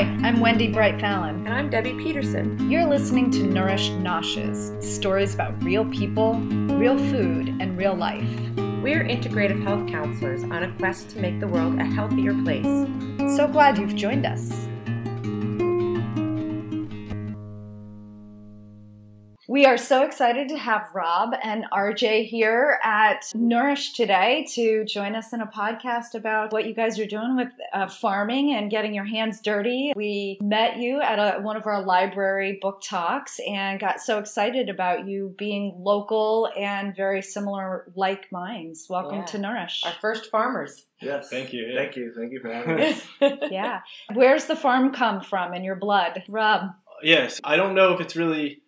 Hi, I'm Wendy Bright Fallon. And I'm Debbie Peterson. You're listening to Nourish Noshes stories about real people, real food, and real life. We're integrative health counselors on a quest to make the world a healthier place. So glad you've joined us. We are so excited to have Rob and RJ here at Nourish today to join us in a podcast about what you guys are doing with uh, farming and getting your hands dirty. We met you at a, one of our library book talks and got so excited about you being local and very similar like minds. Welcome Yeah. to Nourish. Our first farmers. Yes. Thank you, yeah. Thank you. Thank you for having us. yeah. Where's the farm come from in your blood? Rob. Yes, I don't know if it's really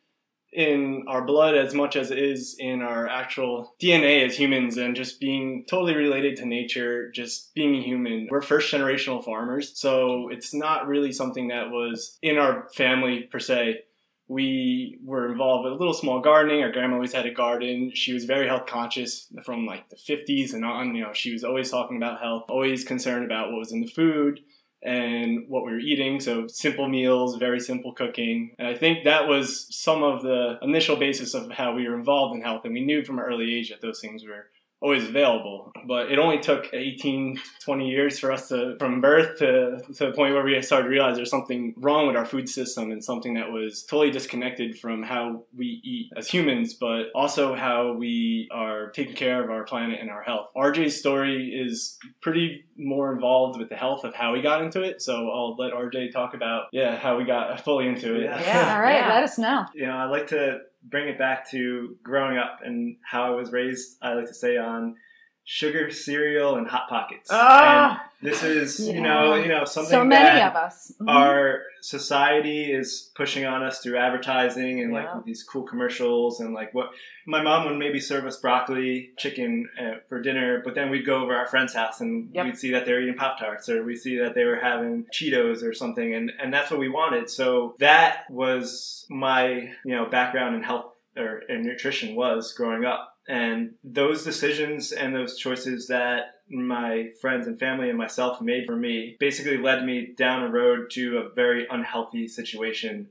in our blood as much as it is in our actual DNA as humans and just being totally related to nature, just being human. We're first generational farmers, so it's not really something that was in our family per se. We were involved with a little small gardening. Our grandma always had a garden. She was very health conscious from like the 50s and on. You know, she was always talking about health, always concerned about what was in the food and what we were eating. So simple meals, very simple cooking. And I think that was some of the initial basis of how we were involved in health. And we knew from an early age that those things were always available. But it only took 18, 20 years for us to, from birth to, to the point where we started to realize there's something wrong with our food system and something that was totally disconnected from how we eat as humans, but also how we are taking care of our planet and our health. RJ's story is pretty more involved with the health of how we got into it. So I'll let RJ talk about, yeah, how we got fully into it. Yeah. Yeah, all right, Yeah. let us know. you know, I like to bring it back to growing up and how I was raised. I like to say on sugar cereal and hot pockets. Ah! And this is, you know, you know, something So many that of us. Mhm. our society is pushing on us through advertising and Yeah. like these cool commercials and like what my mom would maybe serve us broccoli chicken uh, for dinner but then we'd go over our friend's house and Yep. we'd see that they were eating pop tarts or we see that they were having cheetos or something and and that's what we wanted so that was my you know background in health or in nutrition was growing up and those decisions and those choices that my friends and family and myself made for me basically led me down a road to a very unhealthy situation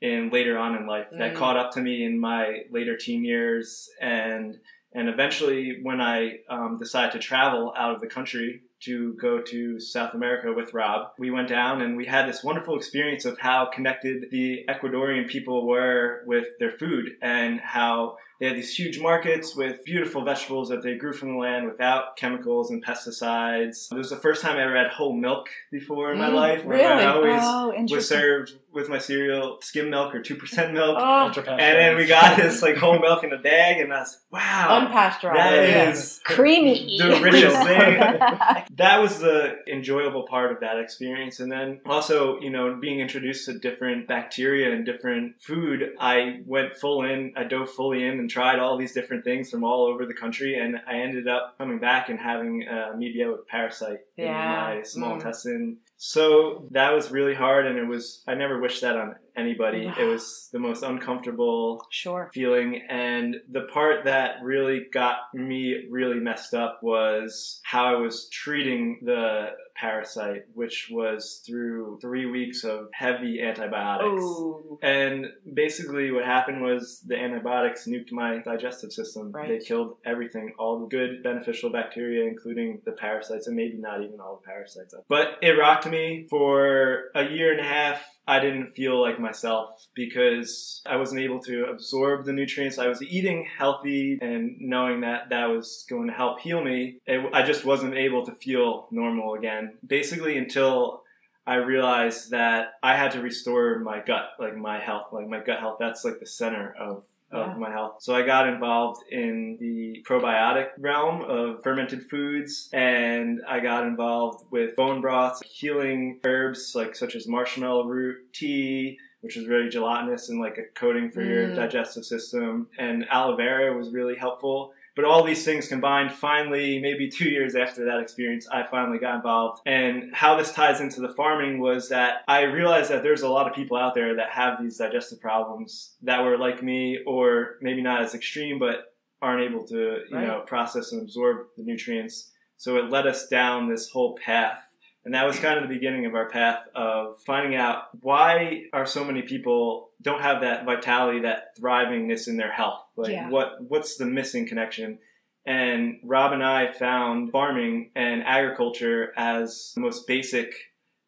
in later on in life that Mm. caught up to me in my later teen years and and eventually when I um, decided to travel out of the country to go to South America with Rob, we went down and we had this wonderful experience of how connected the Ecuadorian people were with their food and how they had these huge markets with beautiful vegetables that they grew from the land without chemicals and pesticides. It was the first time I ever had whole milk before in my Mm, life. really? I always oh, was served with my cereal skim milk or 2% milk. Oh, Ultra and then we got this like whole milk in a bag and I was, wow. unpasteurized. That yeah. is creamy. the richest thing. that was the enjoyable part of that experience. And then also, you know, being introduced to different bacteria and different food, I went full in, I dove fully in and tried all these different things from all over the country. And I ended up coming back and having a media parasite Yeah. in my small Mm. intestine. So that was really hard. And it was, I never wished that on anybody. It was the most uncomfortable sure. feeling. And the part that really got me really messed up was how I was treating the parasite, which was through three weeks of heavy antibiotics. Oh, And basically, what happened was the antibiotics nuked my digestive system. Right. They killed everything, all the good, beneficial bacteria, including the parasites, and maybe not even all the parasites. But it rocked me for a year and a half. I didn't feel like myself because I wasn't able to absorb the nutrients. I was eating healthy and knowing that that was going to help heal me. It, I just wasn't able to feel normal again. Basically, until I realized that I had to restore my gut, like my health, like my gut health. That's like the center of, of Yeah. my health. So I got involved in the probiotic realm of fermented foods and I got involved with bone broths, healing herbs like such as marshmallow root tea, which is very gelatinous and like a coating for your Mm. digestive system. And aloe vera was really helpful. But all these things combined, finally, maybe two years after that experience, I finally got involved. And how this ties into the farming was that I realized that there's a lot of people out there that have these digestive problems that were like me, or maybe not as extreme, but aren't able to, you Right. know, process and absorb the nutrients. So it led us down this whole path And that was kind of the beginning of our path of finding out why are so many people don't have that vitality, that thrivingness in their health. Like Yeah. what what's the missing connection? And Rob and I found farming and agriculture as the most basic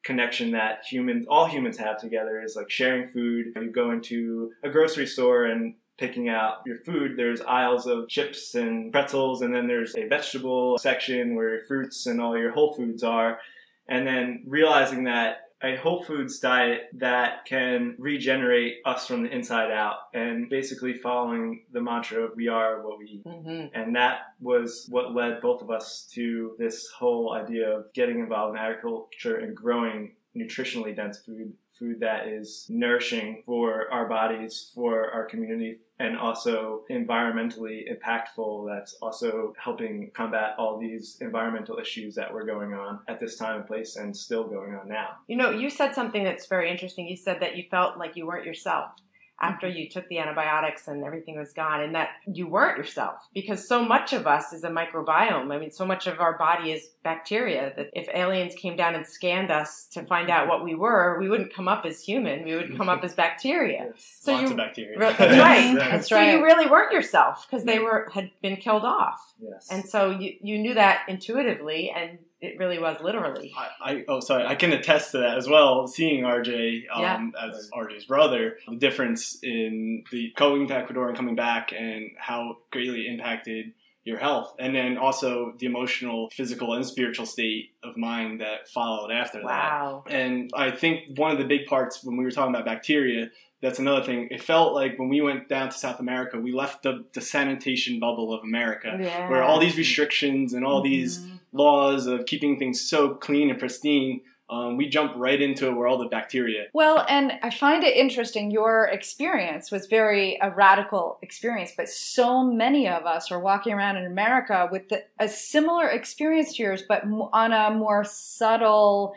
connection that humans all humans have together is like sharing food. You go into a grocery store and picking out your food, there's aisles of chips and pretzels, and then there's a vegetable section where your fruits and all your whole foods are. And then realizing that a whole foods diet that can regenerate us from the inside out and basically following the mantra of we are what we eat. Mm-hmm. And that was what led both of us to this whole idea of getting involved in agriculture and growing nutritionally dense food, food that is nourishing for our bodies, for our community, and also environmentally impactful. That's also helping combat all these environmental issues that were going on at this time and place and still going on now. You know, you said something that's very interesting. You said that you felt like you weren't yourself after you took the antibiotics and everything was gone, and that you weren't yourself because so much of us is a microbiome. I mean, so much of our body is bacteria that if aliens came down and scanned us to find out what we were, we wouldn't come up as human. We would come up as bacteria. So Lots you- of bacteria. Re- that's right. That's right. So you really weren't yourself because they mm. were had been killed off, Yes. and so you you knew that intuitively, and it really was literally. I, I oh sorry, I can attest to that as well. Seeing RJ um, Yeah. as RJ's brother, the difference in the going to Ecuador and coming back, and how greatly impacted your health, and then also the emotional, physical, and spiritual state of mind that followed after that. Wow. And I think one of the big parts when we were talking about bacteria, that's another thing. It felt like when we went down to South America, we left the, the sanitation bubble of America, Yeah. where all these restrictions and all these Mhm. laws of keeping things so clean and pristine, um, we jump right into a world of bacteria. Well, and I find it interesting. Your experience was very a radical experience, but so many of us are walking around in America with the, a similar experience to yours, but on a more subtle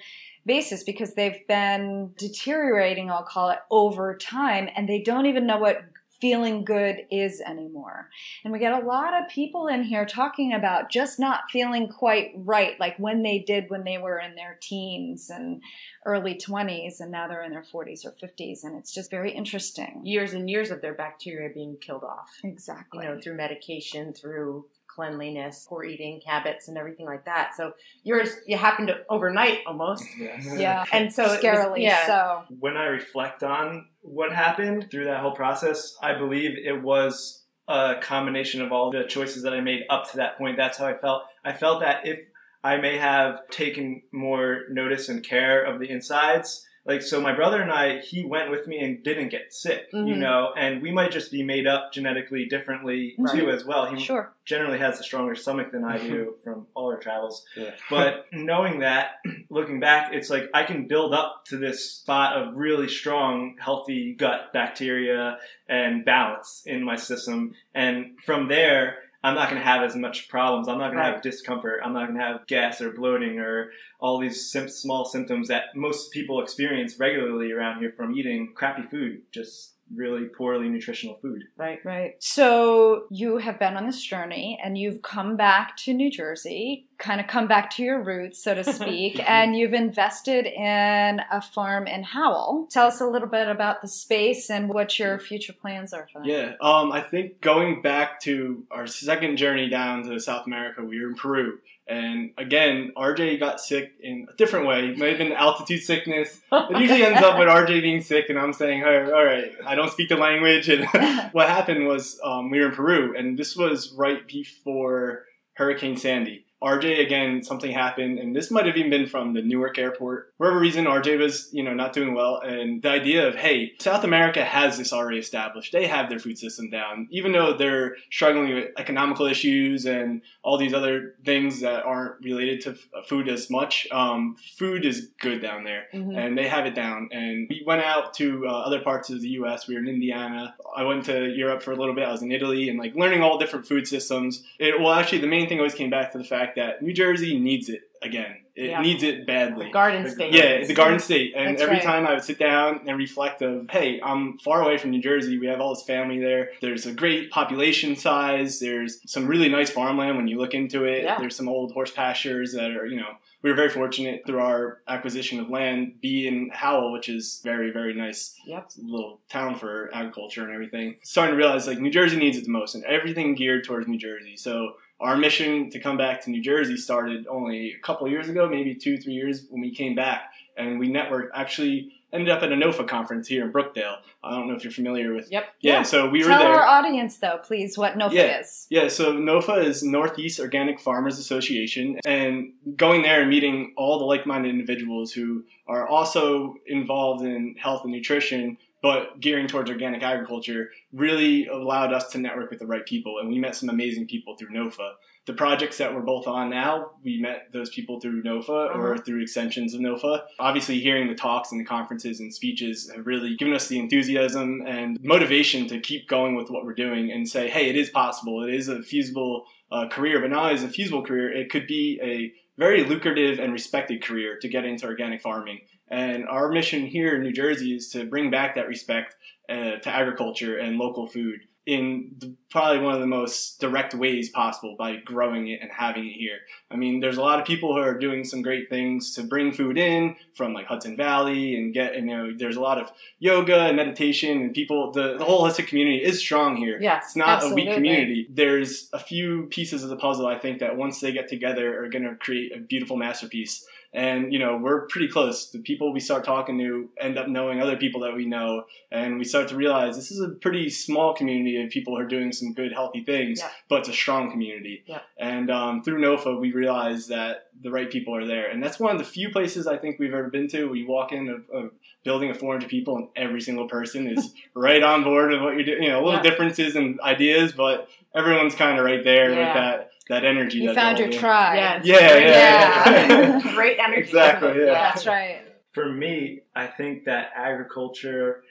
basis because they've been deteriorating, I'll call it, over time, and they don't even know what feeling good is anymore. And we get a lot of people in here talking about just not feeling quite right, like when they did when they were in their teens and early 20s, and now they're in their 40s or 50s. And it's just very interesting. years and years of their bacteria being killed off. Exactly. You know, through medication, through cleanliness, poor eating habits, and everything like that. So yours, you happened to overnight almost. Yes. yeah. And so it was- Scarily yeah. so. when I reflect on what happened through that whole process, I believe it was a combination of all the choices that I made up to that point. That's how I felt. I felt that if I may have taken more notice and care of the insides, like so my brother and I, he went with me and didn't get sick, you Mhm. know, and we might just be made up genetically differently too as well. He Sure. generally has a stronger stomach than I do from all our travels. Yeah. But knowing that, looking back, it's like I can build up to this spot of really strong, healthy gut bacteria and balance in my system. And from there, I'm not going to have as much problems. I'm not going to have discomfort. I'm not going to have gas or bloating or all these sim- small symptoms that most people experience regularly around here from eating crappy food, just really poorly nutritional food. Right. Right. So you have been on this journey and you've come back to New Jersey, kind of come back to your roots, so to speak, and you've invested in a farm in Howell. Tell us a little bit about the space and what your future plans are for that. Yeah, um, I think going back to our second journey down to South America, we were in Peru. And again, RJ got sick in a different way. It might have been altitude sickness. It usually ends up with RJ being sick, and I'm saying, "Hey, all right, I don't speak the language. And what happened was um, we were in Peru, and this was right before Hurricane Sandy. RJ again, something happened, and this might have even been from the Newark airport. For whatever reason, RJ was, you know, not doing well, and the idea of, hey, South America has this already established. They have their food system down, even though they're struggling with economical issues and all these other things that aren't related to food as much. Um, food is good down there Mhm. and they have it down. And we went out to uh, other parts of the U.S. We were in Indiana. I went to Europe for a little bit. I was in Italy and like learning all different food systems. It, well, actually, the main thing always came back to the fact fact that New Jersey needs it again. It Yeah. needs it badly. Garden Yeah, State. Yeah, the Garden State. And That's every right. time I would sit down and reflect of, hey, I'm far away from New Jersey. We have all this family there. There's a great population size. There's some really nice farmland when you look into it. Yeah. There's some old horse pastures that are, you know, we were very fortunate through our acquisition of land, be in Howell, which is very, very nice Yep. little town for agriculture and everything. Starting to realize like New Jersey needs it the most and everything geared towards New Jersey. So our mission to come back to New Jersey started only a couple of years ago, maybe two, three years when we came back and we networked actually ended up at a NOFA conference here in Brookdale. I don't know if you're familiar with Yep. Yeah, Yeah. so we were there. Tell our audience, though, please, what NOFA Yeah. is. Yeah, so NOFA is Northeast Organic Farmers Association, and going there and meeting all the like minded individuals who are also involved in health and nutrition, but gearing towards organic agriculture, really allowed us to network with the right people. And we met some amazing people through NOFA. The projects that we're both on now, we met those people through NOFA or Uh-huh. through extensions of NOFA. Obviously, hearing the talks and the conferences and speeches have really given us the enthusiasm and motivation to keep going with what we're doing and say, hey, it is possible. It is a feasible uh, career, but not only is a feasible career, it could be a very lucrative and respected career to get into organic farming. And our mission here in New Jersey is to bring back that respect uh, to agriculture and local food in the, probably one of the most direct ways possible by growing it and having it here. I mean, there's a lot of people who are doing some great things to bring food in from like Hudson Valley and get, you know, there's a lot of yoga and meditation and people, the, the whole holistic community is strong here. Yeah, It's not a weak community. There's a few pieces of the puzzle I think that once they get together are going to create a beautiful masterpiece. And you know we're pretty close. The people we start talking to end up knowing other people that we know, and we start to realize this is a pretty small community of people who are doing some good, healthy things. Yeah. But it's a strong community. Yeah. And um, through NOFA, we realized that the right people are there, and that's one of the few places I think we've ever been to. where you walk in a, a building of 400 people, and every single person is right on board with what you're doing. You know, little Yeah. differences and ideas, but everyone's kind of right there with that that energy. You that found your all tribe. Yeah. it's Yeah, yeah, yeah. great energy. Exactly, yeah. That's right. For me, I think that agriculture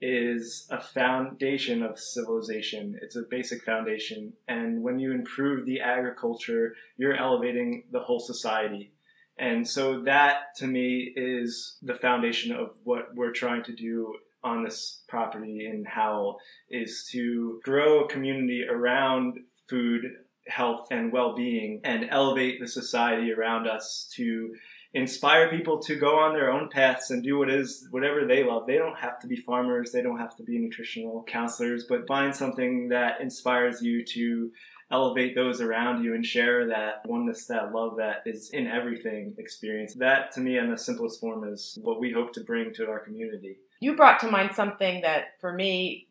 is a foundation of civilization. It's a basic foundation. And when you improve the agriculture, you're elevating the whole society. And so that to me is the foundation of what we're trying to do on this property in Howell is to grow a community around food, health, and well-being and elevate the society around us to inspire people to go on their own paths and do what is whatever they love. They don't have to be farmers, they don't have to be nutritional counselors, but find something that inspires you to elevate those around you and share that oneness, that love that is in everything experience. That to me in the simplest form is what we hope to bring to our community. You brought to mind something that for me,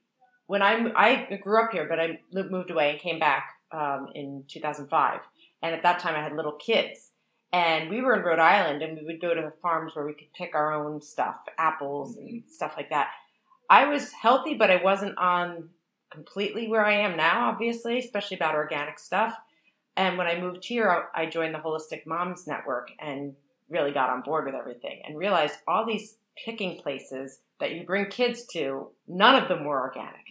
when I I grew up here, but I moved away and came back um, in 2005, and at that time I had little kids, and we were in Rhode Island, and we would go to farms where we could pick our own stuff, apples and stuff like that. I was healthy, but I wasn't on completely where I am now, obviously, especially about organic stuff. And when I moved here, I joined the Holistic Moms Network and really got on board with everything and realized all these picking places that you bring kids to, none of them were organic.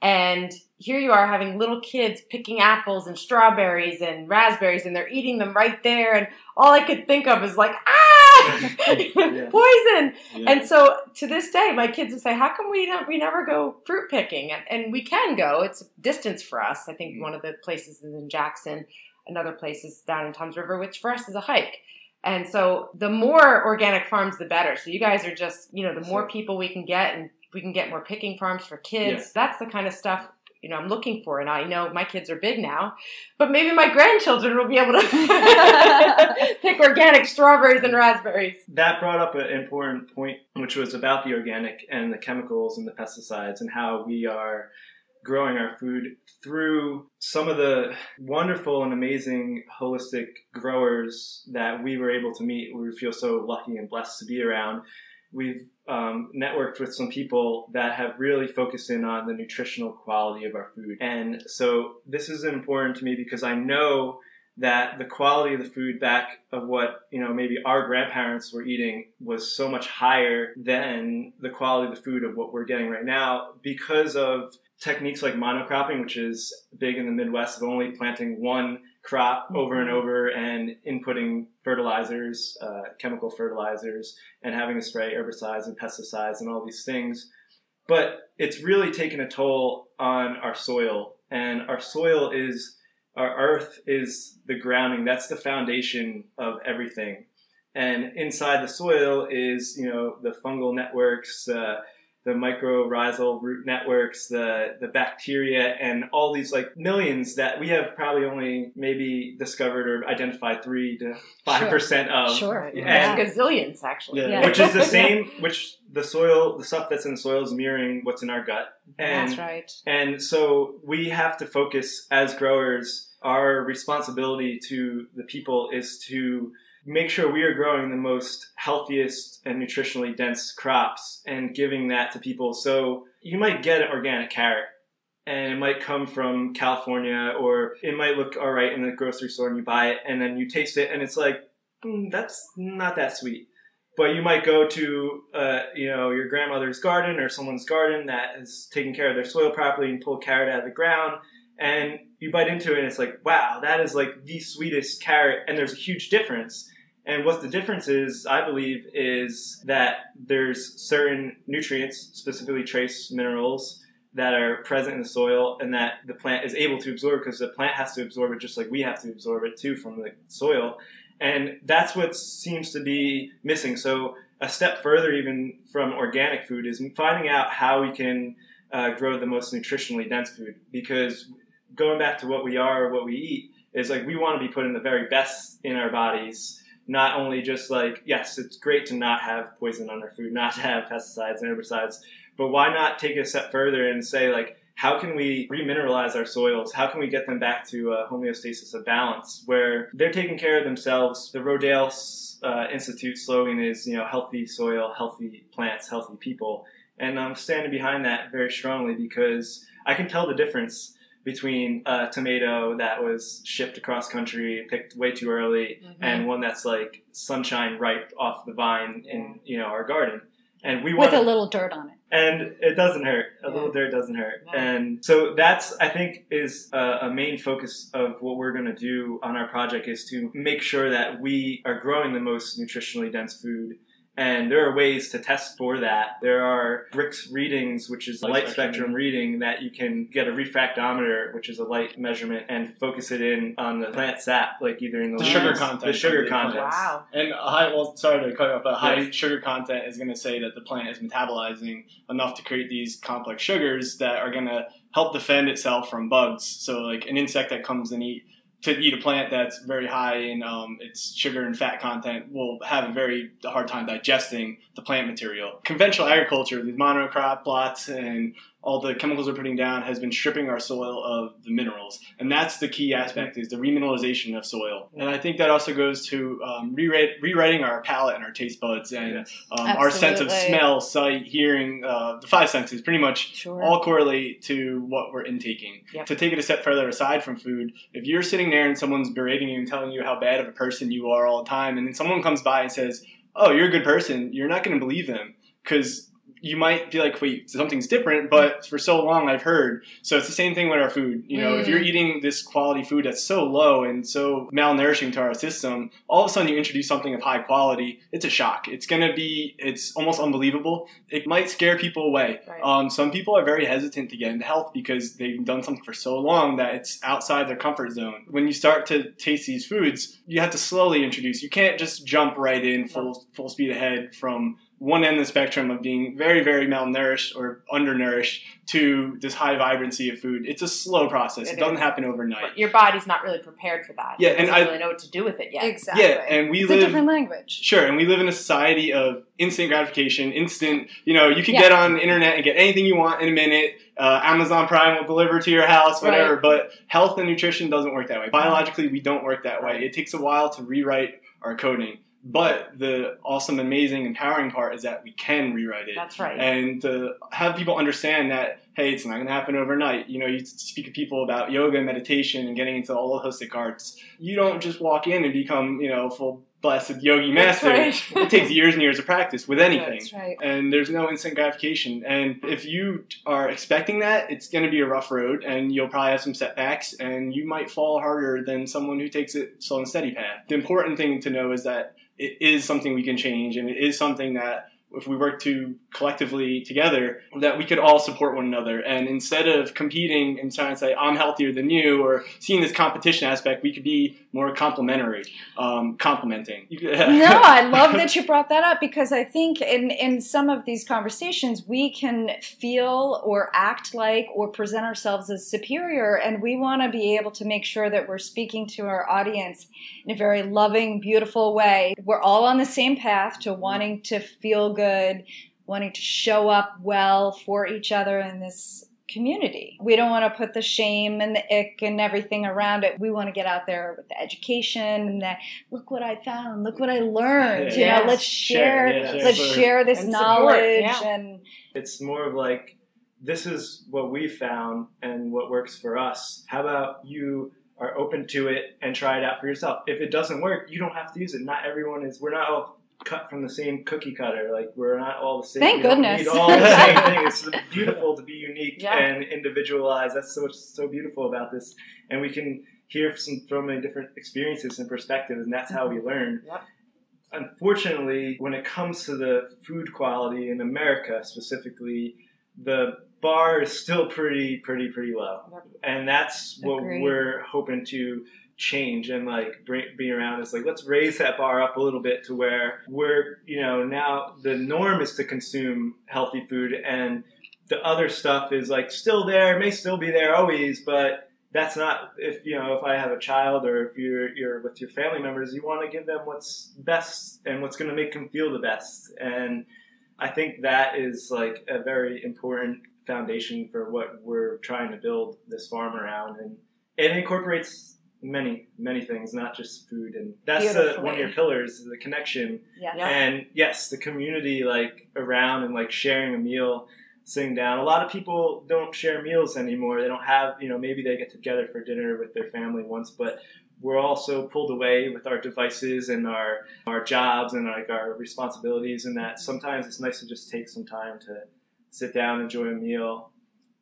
And here you are having little kids picking apples and strawberries and raspberries and they're eating them right there. And all I could think of is like, ah, Yeah. poison. Yeah. And so to this day, my kids would say, "How come we don't we never go fruit picking?" And, and we can go. It's distance for us. I think one of the places is in Jackson. Another place is down in Toms River, which for us is a hike. And so the more organic farms, the better. So you guys are just, you know, the more people we can get, and we can get more picking farms for kids. That's the kind of stuff you know I'm looking for. And I know my kids are big now, but maybe my grandchildren will be able to pick organic strawberries and raspberries. That brought up an important point, which was about the organic and the chemicals and the pesticides and how we are growing our food through some of the wonderful and amazing holistic growers that we were able to meet. We feel so lucky and blessed to be around. We've um, networked with some people that have really focused in on the nutritional quality of our food. And so this is important to me because I know that the quality of the food back of what you know maybe our grandparents were eating was so much higher than the quality of the food of what we're getting right now because of techniques like monocropping which is big in the midwest of only planting one crop over and over and inputting fertilizers, uh, chemical fertilizers, and having to spray herbicides and pesticides and all these things. But it's really taken a toll on our soil, and our soil is our earth is the grounding. That's the foundation of everything. And inside the soil is, you know, the fungal networks, uh, the mycorrhizal root networks, the the bacteria, and all these like millions that we have probably only maybe discovered or identified three to five percent of. Sure. And- Yeah. Gazillions, actually. Yeah. Yeah. Which is the same. Which the soil, the stuff that's in the soil is mirroring what's in our gut. And That's right. and so we have to focus as growers. Our responsibility to the people is to make sure we are growing the most healthiest and nutritionally dense crops and giving that to people. So you might get an organic carrot and it might come from California or it might look all right in the grocery store and you buy it and then you taste it and it's like, "Hmm, that's not that sweet. But you might go to, uh, you know, your grandmother's garden or someone's garden that is taking care of their soil properly and pull carrot out of the ground and you bite into it and it's like, wow, that is like the sweetest carrot and there's a huge difference. And what the difference is, I believe, is that there's certain nutrients, specifically trace minerals, that are present in the soil and that the plant is able to absorb because the plant has to absorb it just like we have to absorb it too from the soil. And that's what seems to be missing. So, a step further, even from organic food, is finding out how we can uh, grow the most nutritionally dense food. Because going back to what we are, what we eat, is like we want to be putting the very best in our bodies not only just like yes it's great to not have poison on our food not to have pesticides and herbicides but why not take it a step further and say like how can we remineralize our soils? How can we get them back to a homeostasis of balance where they're taking care of themselves? The rodale uh, institute slogan is you know healthy soil healthy plants healthy people. And i'm standing behind that very strongly because i can tell the difference between a tomato that was shipped across country, picked way too early, Mhm. and one that's like sunshine ripe off the vine in you know our garden. And we With want a little dirt on it. and it doesn't hurt. A Yeah. little dirt doesn't hurt. Yeah. And so that's I think is a, a main focus of what we're going to do on our project is to make sure that we are growing the most nutritionally dense food. And there are ways to test for that. There are Brix readings, which is a Light light spectrum. spectrum reading that you can get a refractometer, which is a light measurement, and focus it in on the plant sap, like either in the, The leaves- sugar content the sugar of the plant. content. Wow. And high, well, sorry to cut you off, but high Yes. sugar content is going to say that the plant is metabolizing enough to create these complex sugars that are going to help defend itself from bugs. So, like an insect that comes and eat to eat a plant that's very high in um, its sugar and fat content will have a very hard time digesting the plant material. Conventional agriculture, these monocrop plots and all the chemicals we're putting down has been stripping our soil of the minerals, and that's the key aspect is the remineralization of soil. And I think that also goes to um, rewrite, rewriting our palate and our taste buds and um, our sense of smell, sight, hearing, uh, the five senses pretty much Sure. all correlate to what we're intaking. Yep. To take it a step further aside from food, if you're sitting there and someone's berating you and telling you how bad of a person you are all the time, and then someone comes by and says, "Oh, you're a good person," you're not going to believe them because you might be like, "Wait, something's different," but for so long I've heard. So it's the same thing with our food. You know, if Mm. you're eating this quality food that's so low and so malnourishing to our system, all of a sudden you introduce something of high quality, it's a shock. It's going to be, it's almost unbelievable. It might scare people away. Right. Um, some people are very hesitant to get into health because they've done something for so long that it's outside their comfort zone. When you start to taste these foods, you have to slowly introduce. You can't just jump right in full full speed ahead from one end of the spectrum of being very very malnourished or undernourished to this high vibrancy of food. It's a slow process. It, It doesn't is. happen overnight. But your body's not really prepared for that. Yeah, it and doesn't I- really know what to do with it yet. Exactly. Yeah, and we it's live a different language. Sure, and we live in a society of instant gratification, instant. You know, you can Yeah. get on the internet and get anything you want in a minute. Uh, Amazon Prime will deliver to your house, whatever. But health and nutrition doesn't work that way. Biologically, we don't work that way. It takes a while to rewrite our coding. But the awesome, amazing, empowering part is that we can rewrite it. That's right. and to have people understand that hey it's not going to happen overnight. You know you speak to people about yoga and meditation and getting into all the holistic arts. You don't just walk in and become you know full blasted yogi master. right. it takes years and years of practice with anything. That's right. And there's no instant gratification. And if you are expecting that, it's going to be a rough road and you'll probably have some setbacks and you might fall harder than someone who takes it slow and steady path. The important thing to know is that it is something we can change and it is something that if we work to collectively together that we could all support one another and instead of competing and trying to say i'm healthier than you or seeing this competition aspect we could be more complimentary, um, complementing no, I love that you brought that up because I think in in some of these conversations we can feel or act like or present ourselves as superior and we want to be able to make sure that we're speaking to our audience in a very loving, beautiful way. We're all on the same path to wanting to feel good, wanting to show up well for each other in this community. We don't want to put the shame and the ick and everything around it. We want to get out there with the education and the look what I found, look what I learned. You Yes. know, let's share, Share, yeah, let's share. share this And knowledge yeah. and It's more of like, this is what we found and what works for us. How about you are open to it and try it out for yourself? If it doesn't work, you don't have to use it. Not everyone is, we're not all cut from the same cookie cutter. Like, we're not all the same. Thank we don't goodness. all the same thing. It's beautiful to be unique Yeah. and individualized. That's so, so beautiful about this. And we can hear some, from many different experiences and perspectives, and that's how we mm-hmm. learn Yep. unfortunately, when it comes to the food quality in America specifically, the bar is still pretty, pretty, pretty low, Yep. and that's what Agreed. we're hoping to change and like bring, be around is like let's raise that bar up a little bit to where we're you know now the norm is to consume healthy food and the other stuff is like still there may still be there always but that's not if you know if I have a child or if you're you're with your family members, you want to give them what's best and what's going to make them feel the best. And I think that is like a very important foundation for what we're trying to build this farm around, and it incorporates many many things, not just food. And that's the, one of your pillars, the connection yeah. Yeah. and yes, the community like around and like sharing a meal, sitting down. A lot of people don't share meals anymore. They don't have, you know, maybe they get together for dinner with their family once, but we're also pulled away with our devices and our our jobs and like our responsibilities and that sometimes it's nice to just take some time to sit down, enjoy a meal.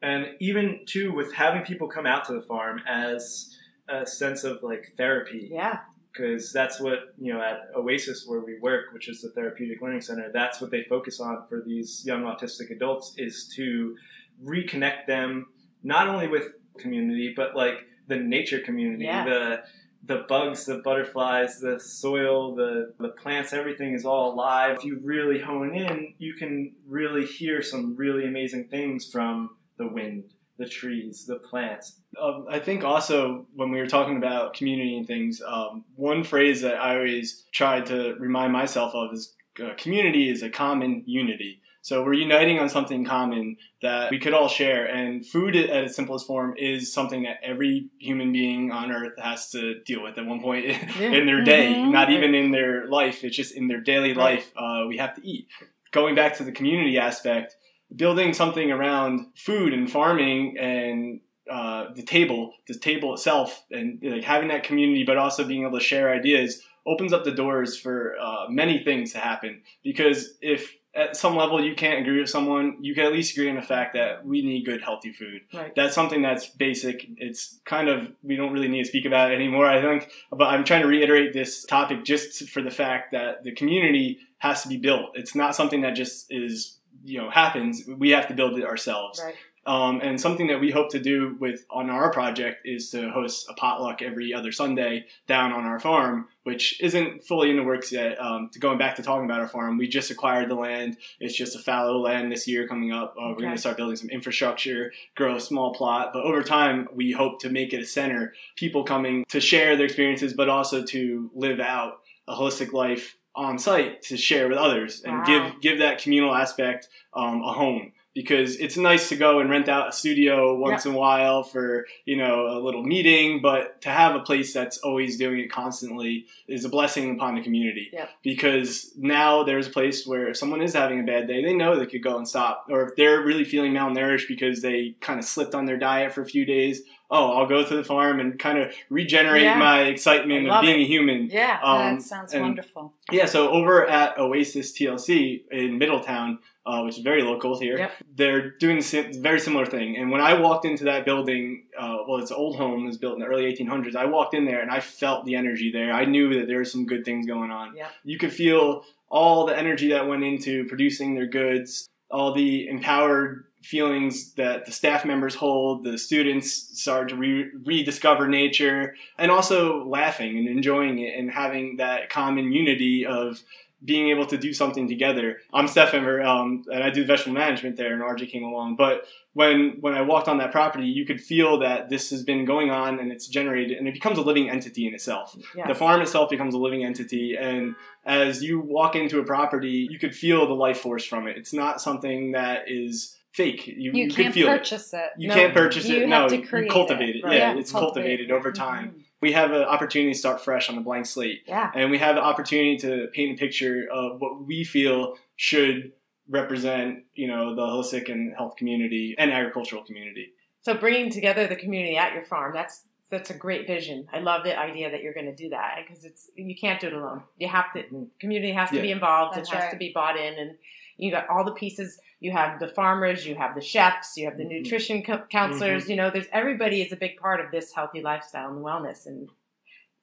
And even too with having people come out to the farm as a sense of like therapy Yeah. because that's what you know at Oasis where we work, which is the therapeutic learning center. That's what they focus on for these young autistic adults is to reconnect them not only with community but like the nature community, Yes. the the bugs, the butterflies, the soil, the the plants, everything is all alive. If you really hone in, you can really hear some really amazing things from the wind, the trees, the plants. Um, I think also when we were talking about community and things, um, one phrase that I always try to remind myself of is uh, community is a common unity. So we're uniting on something common that we could all share. And food at its simplest form is something that every human being on earth has to deal with at one point in their day, Mhm. not even in their life. It's just in their daily life. Uh, we have to eat. Going back to the community aspect, building something around food and farming and uh, the table, the table itself, and like having that community, but also being able to share ideas opens up the doors for uh, many things to happen. Because if at some level you can't agree with someone, you can at least agree on the fact that we need good, healthy food. Right. That's something that's basic. It's kind of we don't really need to speak about it anymore. I think, but I'm trying to reiterate this topic just for the fact that the community has to be built. It's not something that just is you know happens. We have to build it ourselves. Right. Um, and something that we hope to do with on our project is to host a potluck every other Sunday down on our farm, which isn't fully in the works yet. Um, to going back to talking about our farm, we just acquired the land. It's just a fallow land this year coming up. Uh, We're going to start building some infrastructure, grow a small plot, but over time we hope to make it a center. People coming to share their experiences, but also to live out a holistic life on site to share with others and Wow. give give that communal aspect um, a home because it's nice to go and rent out a studio once in a while for you know a little meeting but to have a place that's always doing it constantly is a blessing upon the community Yep. because now there's a place where if someone is having a bad day they know they could go and stop or if they're really feeling malnourished because they kind of slipped on their diet for a few days oh, I'll go to the farm and kind of regenerate Yeah. my excitement of being it. a human. Yeah. Um, that sounds wonderful. Yeah, so over at Oasis TLC in Middletown, uh, which is very local here, Yep. they're doing a very similar thing. And when I walked into that building, uh, well, it's an old home, it was built in the early 1800s. I walked in there and I felt the energy there. I knew that there were some good things going on. Yep. You could feel all the energy that went into producing their goods, all the empowered feelings that the staff members hold, the students start to re- rediscover nature, and also laughing and enjoying it and having that common unity of being able to do something together. I'm Stefan, um, and I do vegetable management there, and RJ came along. But when when I walked on that property, you could feel that this has been going on, and it's generated, and it becomes a living entity in itself. Yeah. The farm itself becomes a living entity, and as you walk into a property, you could feel the life force from it. It's not something that is fake. You, You, you can't feel it. purchase it. You No, can't purchase you it. have No, to you cultivate it. it. Right. Yeah, Yeah, it's cultivated over time. Mhm. We have an opportunity to start fresh on a blank slate, Yeah. and we have an opportunity to paint a picture of what we feel should represent, you know, the holistic and health community and agricultural community. So bringing together the community at your farm, that's that's a great vision. I love the idea that you're going to do that because it's you can't do it alone. You have to community has to Yeah. be involved. That's it has right. to be bought in, and you got all the pieces. You have the farmers, you have the chefs, you have the Mhm. nutrition co- counselors. You know, there's everybody is a big part of this healthy lifestyle and wellness, and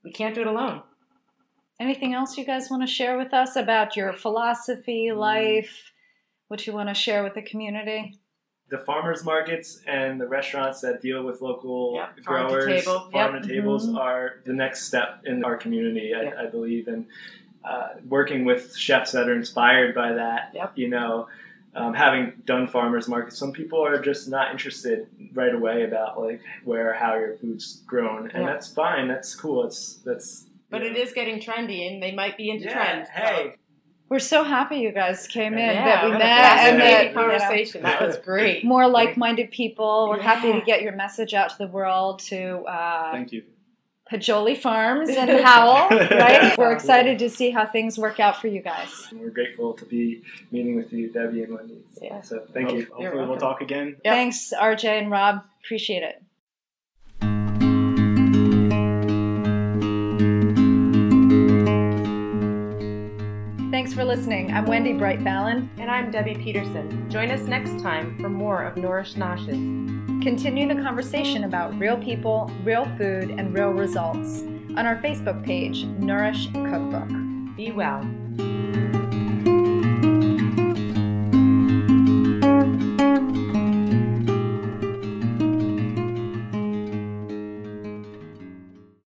we can't do it alone. Anything else you guys want to share with us about your philosophy, Mm. life? What you want to share with the community? the farmers markets and the restaurants that deal with local Yep, farm to growers, table. farm Yep. to tables Mhm. are the next step in our community, I, Yep. I believe, and uh, working with chefs that are inspired by that. Yep. You know, um, having done farmers markets, some people are just not interested right away about like where how your food's grown, and Yeah. that's fine. That's cool. It's that's. But you it know. is getting trendy, and they might be into Yeah, trends. so- Hey, We're so happy you guys came in, yeah, that we met, and fascinating that you know, conversation. That was great. more like-minded people. We're happy to get your message out to the world to uh, Thank you. Pajoli Farms and Howell, right? We're excited to see how things work out for you guys. we're grateful to be meeting with you, Debbie and Wendy. Yeah. So thank you. Hopefully, we'll talk again. Yep. Thanks, RJ and Rob. Appreciate it. Thanks for listening. I'm Wendy Bright Fallon. And I'm Debbie Peterson. Join us next time for more of Nourish Noshes. Continue the conversation about real people, real food, and real results on our Facebook page, Nourish Cookbook. Be well.